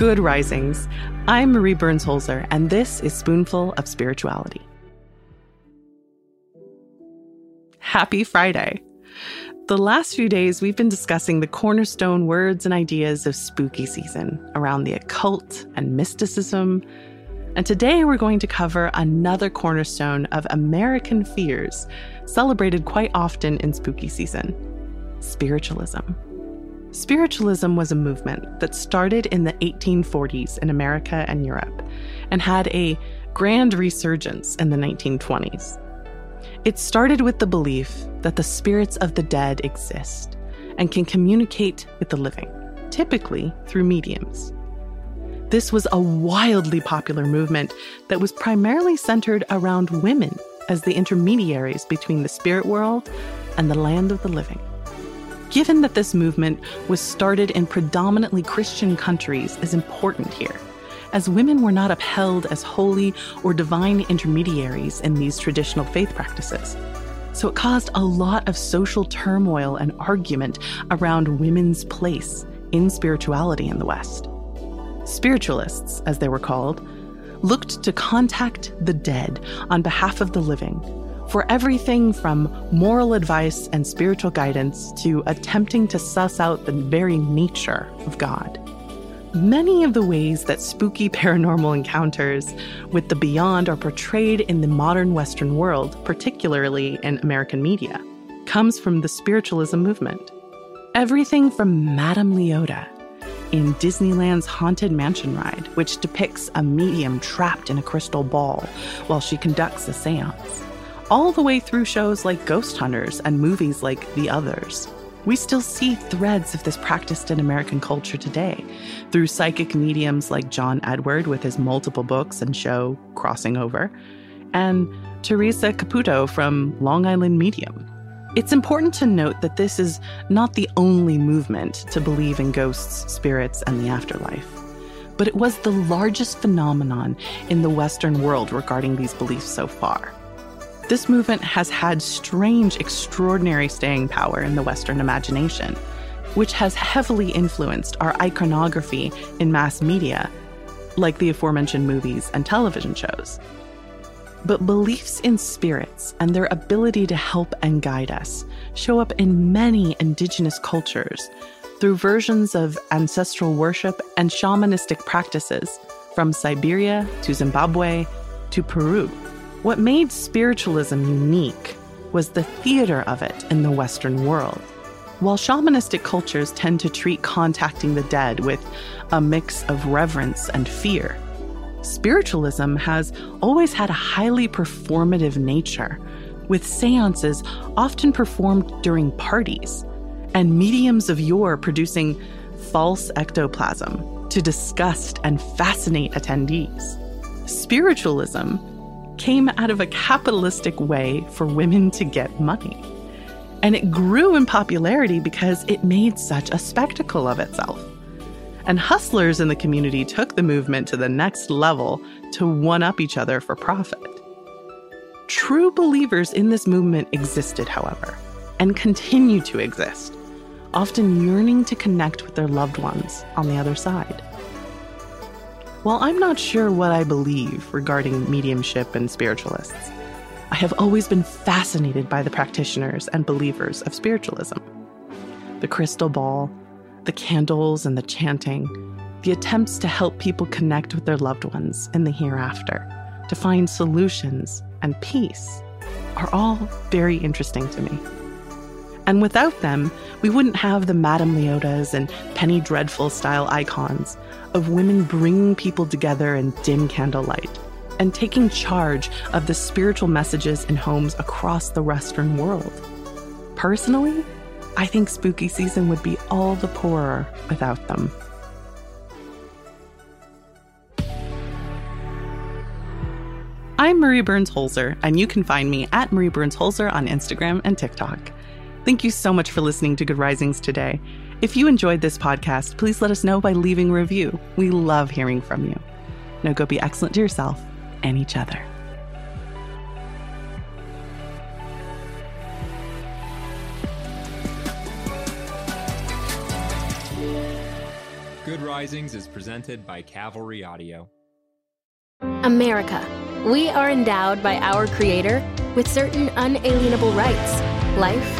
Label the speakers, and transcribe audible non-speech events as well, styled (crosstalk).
Speaker 1: Good risings. I'm Marie Burns Holzer, and this is Spoonful of Spirituality. Happy Friday. The last few days, we've been discussing the cornerstone words and ideas of spooky season around the occult and mysticism. And today, we're going to cover another cornerstone of American fears, celebrated quite often in spooky season spiritualism. Spiritualism was a movement that started in the 1840s in America and Europe and had a grand resurgence in the 1920s. It started with the belief that the spirits of the dead exist and can communicate with the living, typically through mediums. This was a wildly popular movement that was primarily centered around women as the intermediaries between the spirit world and the land of the living. Given that this movement was started in predominantly Christian countries is important here, as women were not upheld as holy or divine intermediaries in these traditional faith practices. So it caused a lot of social turmoil and argument around women's place in spirituality in the West. Spiritualists, as they were called, looked to contact the dead on behalf of the living for everything from moral advice and spiritual guidance to attempting to suss out the very nature of God. Many of the ways that spooky (laughs) paranormal encounters with the beyond are portrayed in the modern Western world, particularly in American media, comes from the spiritualism movement. Everything from Madame Leota in Disneyland's Haunted Mansion ride, which depicts a medium trapped in a crystal ball while she conducts a seance all the way through shows like Ghost Hunters and movies like The Others. We still see threads of this practiced in American culture today through psychic mediums like John Edward with his multiple books and show Crossing Over, and Theresa Caputo from Long Island Medium. It's important to note that this is not the only movement to believe in ghosts, spirits, and the afterlife, but it was the largest phenomenon in the Western world regarding these beliefs so far. This movement has had strange, extraordinary staying power in the Western imagination, which has heavily influenced our iconography in mass media, like the aforementioned movies and television shows. But beliefs in spirits and their ability to help and guide us show up in many indigenous cultures through versions of ancestral worship and shamanistic practices from Siberia to Zimbabwe to Peru. What made spiritualism unique was the theater of it in the Western world. While shamanistic cultures tend to treat contacting the dead with a mix of reverence and fear, spiritualism has always had a highly performative nature, with seances often performed during parties, and mediums of yore producing false ectoplasm to disgust and fascinate attendees. Spiritualism came out of a capitalistic way for women to get money. And it grew in popularity because it made such a spectacle of itself. And hustlers in the community took the movement to the next level to one up each other for profit. True believers in this movement existed, however, and continue to exist, often yearning to connect with their loved ones on the other side. While I'm not sure what I believe regarding mediumship and spiritualists, I have always been fascinated by the practitioners and believers of spiritualism. The crystal ball, the candles and the chanting, the attempts to help people connect with their loved ones in the hereafter, to find solutions and peace, are all very interesting to me. And without them, we wouldn't have the Madame Leotas and Penny Dreadful style icons of women bringing people together in dim candlelight and taking charge of the spiritual messages in homes across the Western world. Personally, I think spooky season would be all the poorer without them. I'm Marie Burns Holzer, and you can find me at Marie Burns Holzer on Instagram and TikTok. Thank you so much for listening to Good Risings today. If you enjoyed this podcast, please let us know by leaving a review. We love hearing from you. Now go be excellent to yourself and each other.
Speaker 2: Good Risings is presented by Cavalry Audio.
Speaker 3: America. We are endowed by our Creator with certain unalienable rights life,